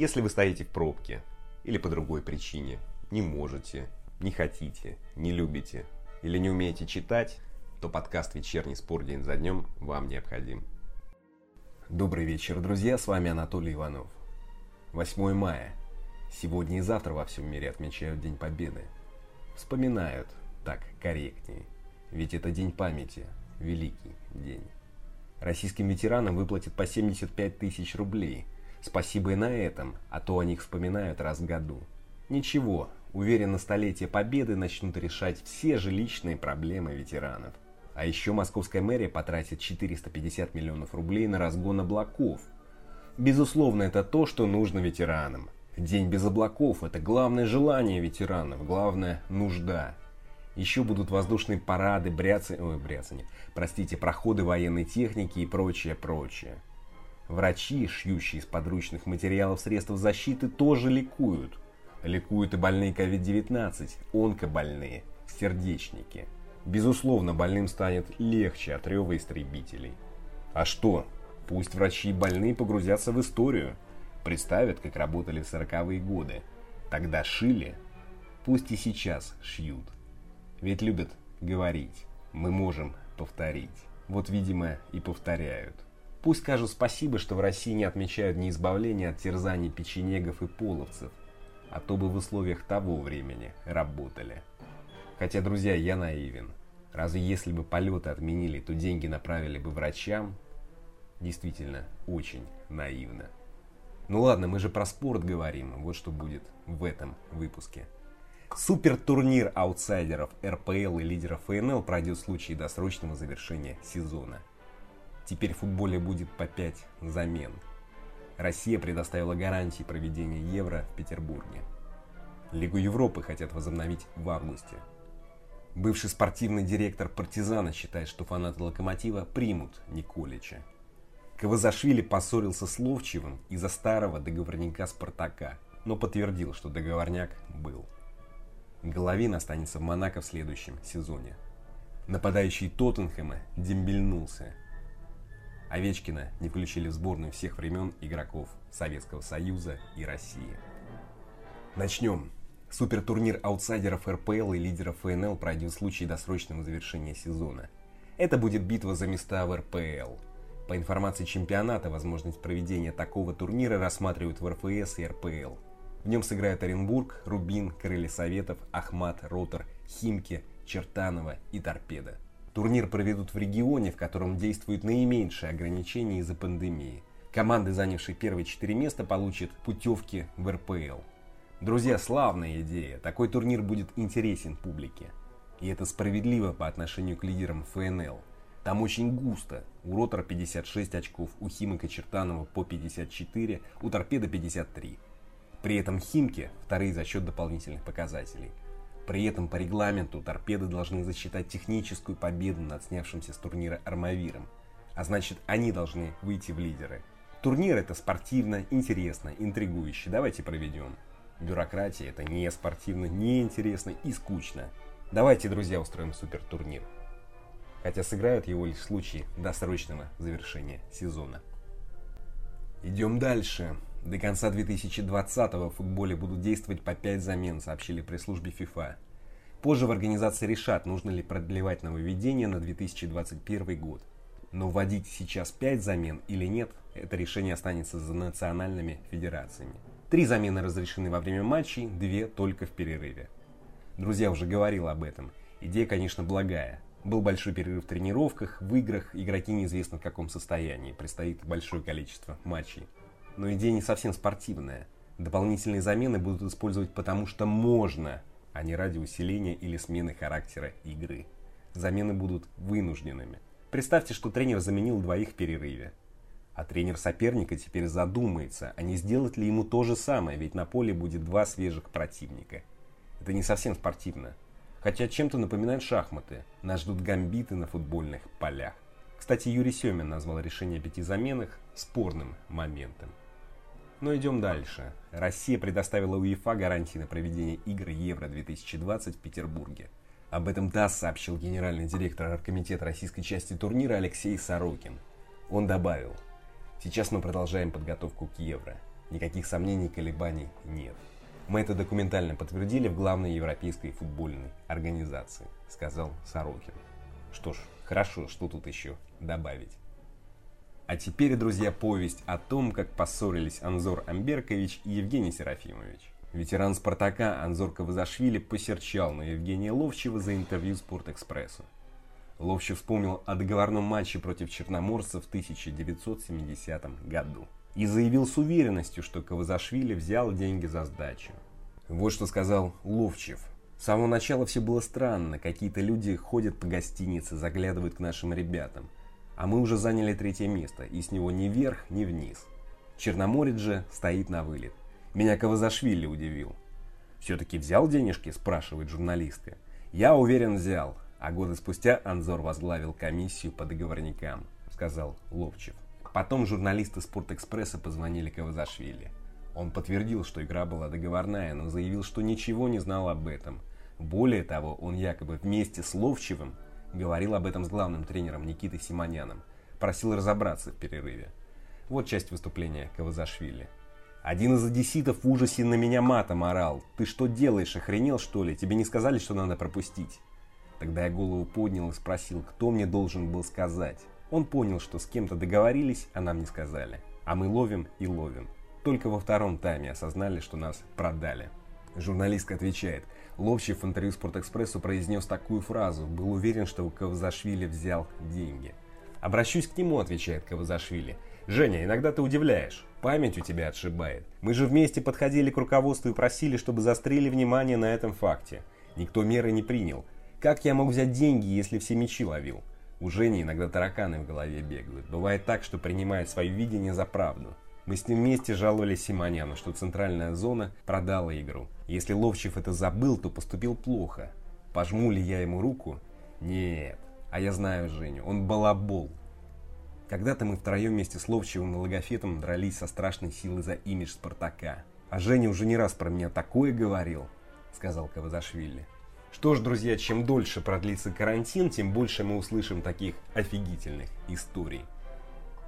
Если вы стоите в пробке или по другой причине, не можете, не хотите, не любите или не умеете читать, то подкаст «Вечерний спор день за днем» вам необходим. Добрый вечер, друзья, с вами Анатолий Иванов. 8 мая. Сегодня и завтра во всем мире отмечают День Победы. Вспоминают, так корректнее. Ведь это день памяти, великий день. Российским ветеранам выплатят по 75 тысяч рублей. Спасибо и на этом, а то о них вспоминают раз в году. Ничего, уверен, на столетие Победы начнут решать все жилищные проблемы ветеранов. А еще московская мэрия потратит 450 миллионов рублей на разгон облаков. Безусловно, это то, что нужно ветеранам. День без облаков – это главное желание ветеранов, главная нужда. Еще будут воздушные парады, бряцы, ой, бряцание, простите, проходы военной техники и прочее, прочее. Врачи, шьющие из подручных материалов средств защиты, тоже ликуют. Ликуют и больные COVID-19, онкобольные, сердечники. Безусловно, больным станет легче от рева истребителей. А что? Пусть врачи и больные погрузятся в историю. Представят, как работали в сороковые годы. Тогда шили. Пусть и сейчас шьют. Ведь любят говорить. Мы можем повторить. Вот, видимо, и повторяют. Пусть скажут спасибо, что в России не отмечают ни избавления от терзаний печенегов и половцев, а то бы в условиях того времени работали. Хотя, друзья, я наивен. Разве если бы полеты отменили, то деньги направили бы врачам? Действительно, очень наивно. Ну ладно, мы же про спорт говорим, вот что будет в этом выпуске. Супер турнир аутсайдеров РПЛ и лидеров ФНЛ пройдет в случае досрочного завершения сезона. Теперь в футболе будет по 5 замен. Россия предоставила гарантии проведения Евро в Петербурге. Лигу Европы хотят возобновить в августе. Бывший спортивный директор «Партизана» считает, что фанаты «Локомотива» примут Николича. Кавазашвили поссорился с Ловчевым из-за старого договорника «Спартака», но подтвердил, что договорняк был. Головин останется в Монако в следующем сезоне. Нападающий Тоттенхэма дембельнулся. Овечкина не включили в сборную всех времен игроков Советского Союза и России. Начнем. Супертурнир аутсайдеров РПЛ и лидеров ФНЛ пройдет в случае досрочного завершения сезона. Это будет битва за места в РПЛ. По информации чемпионата, возможность проведения такого турнира рассматривают в РФС и РПЛ – в нем сыграют Оренбург, Рубин, Крылья Советов, Ахмат, Ротор, Химки, Чертанова и Торпеда. Турнир проведут в регионе, в котором действуют наименьшие ограничения из-за пандемии. Команды, занявшие первые четыре места, получат путевки в РПЛ. Друзья, славная идея. Такой турнир будет интересен публике. И это справедливо по отношению к лидерам ФНЛ. Там очень густо. У Ротора 56 очков, у Химика Чертанова по 54, у Торпеда 53. При этом Химки вторые за счет дополнительных показателей. При этом по регламенту торпеды должны засчитать техническую победу над снявшимся с турнира Армавиром. А значит, они должны выйти в лидеры. Турнир это спортивно, интересно, интригующе. Давайте проведем. Бюрократия это не спортивно, не интересно и скучно. Давайте, друзья, устроим супер турнир. Хотя сыграют его лишь в случае досрочного завершения сезона. Идем дальше. До конца 2020-го в футболе будут действовать по 5 замен, сообщили пресс-службе ФИФА. Позже в организации решат, нужно ли продлевать нововведение на 2021 год. Но вводить сейчас 5 замен или нет, это решение останется за национальными федерациями. Три замены разрешены во время матчей, две только в перерыве. Друзья, уже говорил об этом. Идея, конечно, благая. Был большой перерыв в тренировках, в играх, игроки неизвестно в каком состоянии, предстоит большое количество матчей но идея не совсем спортивная. Дополнительные замены будут использовать потому, что можно, а не ради усиления или смены характера игры. Замены будут вынужденными. Представьте, что тренер заменил двоих в перерыве. А тренер соперника теперь задумается, а не сделать ли ему то же самое, ведь на поле будет два свежих противника. Это не совсем спортивно. Хотя чем-то напоминает шахматы. Нас ждут гамбиты на футбольных полях. Кстати, Юрий Семин назвал решение о пяти заменах спорным моментом. Но идем дальше. Россия предоставила УЕФА гарантии на проведение игр Евро-2020 в Петербурге. Об этом ТАСС сообщил генеральный директор оргкомитета российской части турнира Алексей Сорокин. Он добавил, сейчас мы продолжаем подготовку к Евро. Никаких сомнений и колебаний нет. Мы это документально подтвердили в главной европейской футбольной организации, сказал Сорокин. Что ж, хорошо, что тут еще добавить. А теперь, друзья, повесть о том, как поссорились Анзор Амберкович и Евгений Серафимович. Ветеран «Спартака» Анзор Кавазашвили посерчал на Евгения Ловчева за интервью «Спортэкспрессу». Ловчев вспомнил о договорном матче против черноморцев в 1970 году и заявил с уверенностью, что Кавазашвили взял деньги за сдачу. Вот что сказал Ловчев. С самого начала все было странно, какие-то люди ходят по гостинице, заглядывают к нашим ребятам. А мы уже заняли третье место, и с него ни вверх, ни вниз. Черноморец же стоит на вылет. Меня Кавазашвили удивил. «Все-таки взял денежки?» – спрашивает журналистка. «Я уверен, взял. А годы спустя Анзор возглавил комиссию по договорникам», – сказал Ловчев. Потом журналисты Спортэкспресса позвонили Кавазашвили. Он подтвердил, что игра была договорная, но заявил, что ничего не знал об этом. Более того, он якобы вместе с Ловчевым говорил об этом с главным тренером Никитой Симоняном. Просил разобраться в перерыве. Вот часть выступления Кавазашвили. Один из одесситов в ужасе на меня матом орал. «Ты что делаешь, охренел что ли? Тебе не сказали, что надо пропустить?» Тогда я голову поднял и спросил, кто мне должен был сказать. Он понял, что с кем-то договорились, а нам не сказали. А мы ловим и ловим. Только во втором тайме осознали, что нас продали. Журналистка отвечает. Ловчев в интервью Спортэкспрессу произнес такую фразу. Был уверен, что Кавзашвили взял деньги. «Обращусь к нему», отвечает Кавзашвили. «Женя, иногда ты удивляешь. Память у тебя отшибает. Мы же вместе подходили к руководству и просили, чтобы застрели внимание на этом факте. Никто меры не принял. Как я мог взять деньги, если все мечи ловил? У Жени иногда тараканы в голове бегают. Бывает так, что принимает свое видение за правду. Мы с ним вместе жаловались Симоняну, что центральная зона продала игру. Если Ловчев это забыл, то поступил плохо. Пожму ли я ему руку? Нет. А я знаю Женю, он балабол. Когда-то мы втроем вместе с Ловчевым и Логофетом дрались со страшной силой за имидж Спартака. А Женя уже не раз про меня такое говорил, сказал Кавазашвили. Что ж, друзья, чем дольше продлится карантин, тем больше мы услышим таких офигительных историй.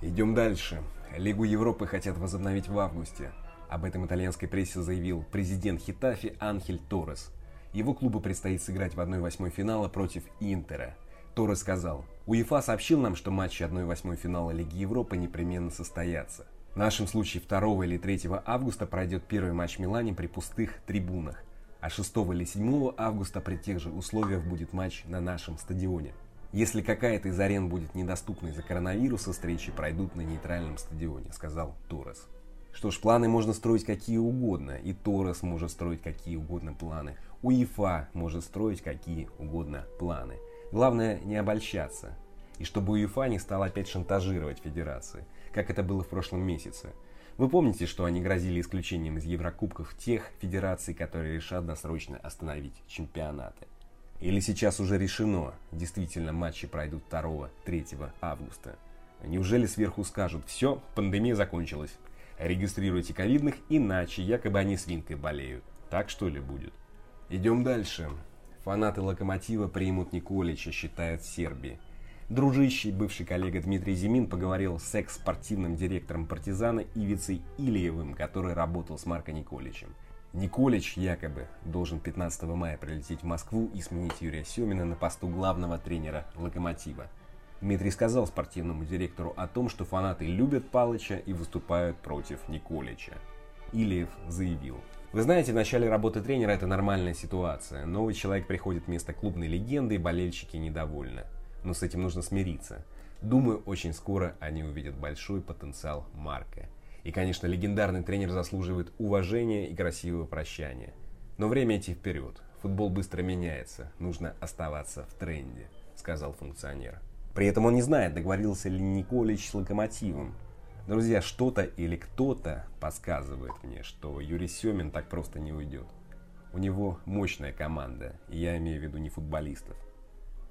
Идем дальше. Лигу Европы хотят возобновить в августе. Об этом итальянской прессе заявил президент Хитафи Анхель Торрес. Его клубу предстоит сыграть в 1-8 финала против Интера. Торрес сказал, УЕФА сообщил нам, что матчи 1-8 финала Лиги Европы непременно состоятся. В нашем случае 2 или 3 августа пройдет первый матч в Милане при пустых трибунах, а 6 или 7 августа при тех же условиях будет матч на нашем стадионе. Если какая-то из арен будет недоступна из-за коронавируса, встречи пройдут на нейтральном стадионе, сказал Торрес. Что ж, планы можно строить какие угодно, и Торрес может строить какие угодно планы, УЕФА может строить какие угодно планы. Главное не обольщаться. И чтобы УЕФА не стал опять шантажировать федерации, как это было в прошлом месяце. Вы помните, что они грозили исключением из Еврокубков тех федераций, которые решат досрочно остановить чемпионаты. Или сейчас уже решено, действительно матчи пройдут 2-3 августа. Неужели сверху скажут, все, пандемия закончилась. Регистрируйте ковидных, иначе якобы они свинкой болеют. Так что ли будет? Идем дальше. Фанаты «Локомотива» примут Николича, считают в Сербии. Дружищий бывший коллега Дмитрий Зимин поговорил с экс-спортивным директором «Партизана» Ивицей Ильевым, который работал с Марко Николичем. Николич якобы должен 15 мая прилететь в Москву и сменить Юрия Семина на посту главного тренера «Локомотива». Дмитрий сказал спортивному директору о том, что фанаты любят Палыча и выступают против Николича. Ильев заявил, вы знаете, в начале работы тренера это нормальная ситуация. Новый человек приходит вместо клубной легенды, и болельщики недовольны. Но с этим нужно смириться. Думаю, очень скоро они увидят большой потенциал Марка. И, конечно, легендарный тренер заслуживает уважения и красивого прощания. Но время идти вперед. Футбол быстро меняется. Нужно оставаться в тренде, сказал функционер. При этом он не знает, договорился ли Николич с Локомотивом. Друзья, что-то или кто-то подсказывает мне, что Юрий Семин так просто не уйдет. У него мощная команда, и я имею в виду не футболистов.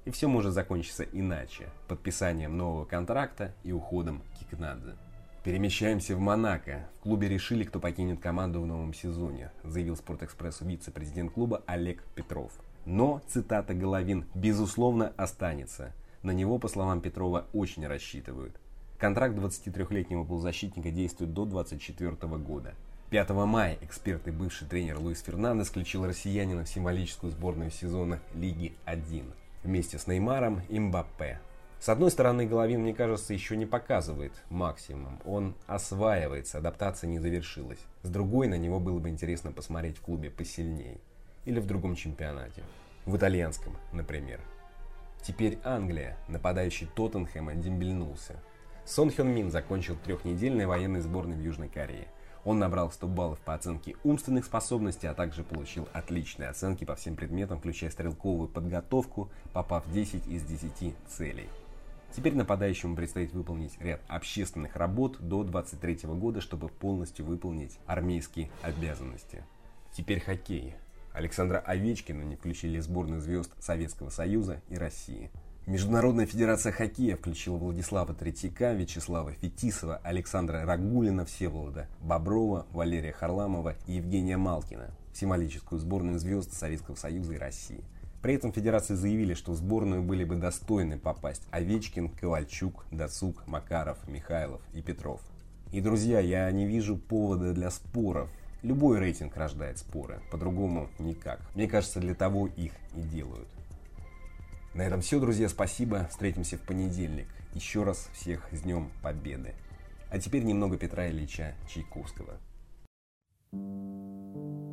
И все может закончиться иначе, подписанием нового контракта и уходом Кикнадзе. Перемещаемся в Монако. В клубе решили, кто покинет команду в новом сезоне, заявил Спортэкспрессу вице-президент клуба Олег Петров. Но, цитата Головин, безусловно останется. На него, по словам Петрова, очень рассчитывают. Контракт 23-летнего полузащитника действует до 2024 года. 5 мая эксперт и бывший тренер Луис Фернандес включил россиянина в символическую сборную сезона Лиги 1 вместе с Неймаром и Мбаппе. С одной стороны, Головин, мне кажется, еще не показывает максимум. Он осваивается, адаптация не завершилась. С другой, на него было бы интересно посмотреть в клубе посильнее. Или в другом чемпионате. В итальянском, например. Теперь Англия. Нападающий Тоттенхэма дембельнулся. Сон Хён Мин закончил трехнедельной военной сборной в Южной Корее. Он набрал 100 баллов по оценке умственных способностей, а также получил отличные оценки по всем предметам, включая стрелковую подготовку, попав 10 из 10 целей. Теперь нападающему предстоит выполнить ряд общественных работ до 23 года, чтобы полностью выполнить армейские обязанности. Теперь хоккей. Александра Овечкина не включили сборную звезд Советского Союза и России. Международная федерация хоккея включила Владислава Третьяка, Вячеслава Фетисова, Александра Рагулина, Всеволода Боброва, Валерия Харламова и Евгения Малкина в символическую сборную звезд Советского Союза и России. При этом федерации заявили, что в сборную были бы достойны попасть Овечкин, Ковальчук, Дацук, Макаров, Михайлов и Петров. И, друзья, я не вижу повода для споров. Любой рейтинг рождает споры, по-другому никак. Мне кажется, для того их и делают. На этом все, друзья, спасибо. Встретимся в понедельник. Еще раз всех с Днем Победы. А теперь немного Петра Ильича Чайковского. thank you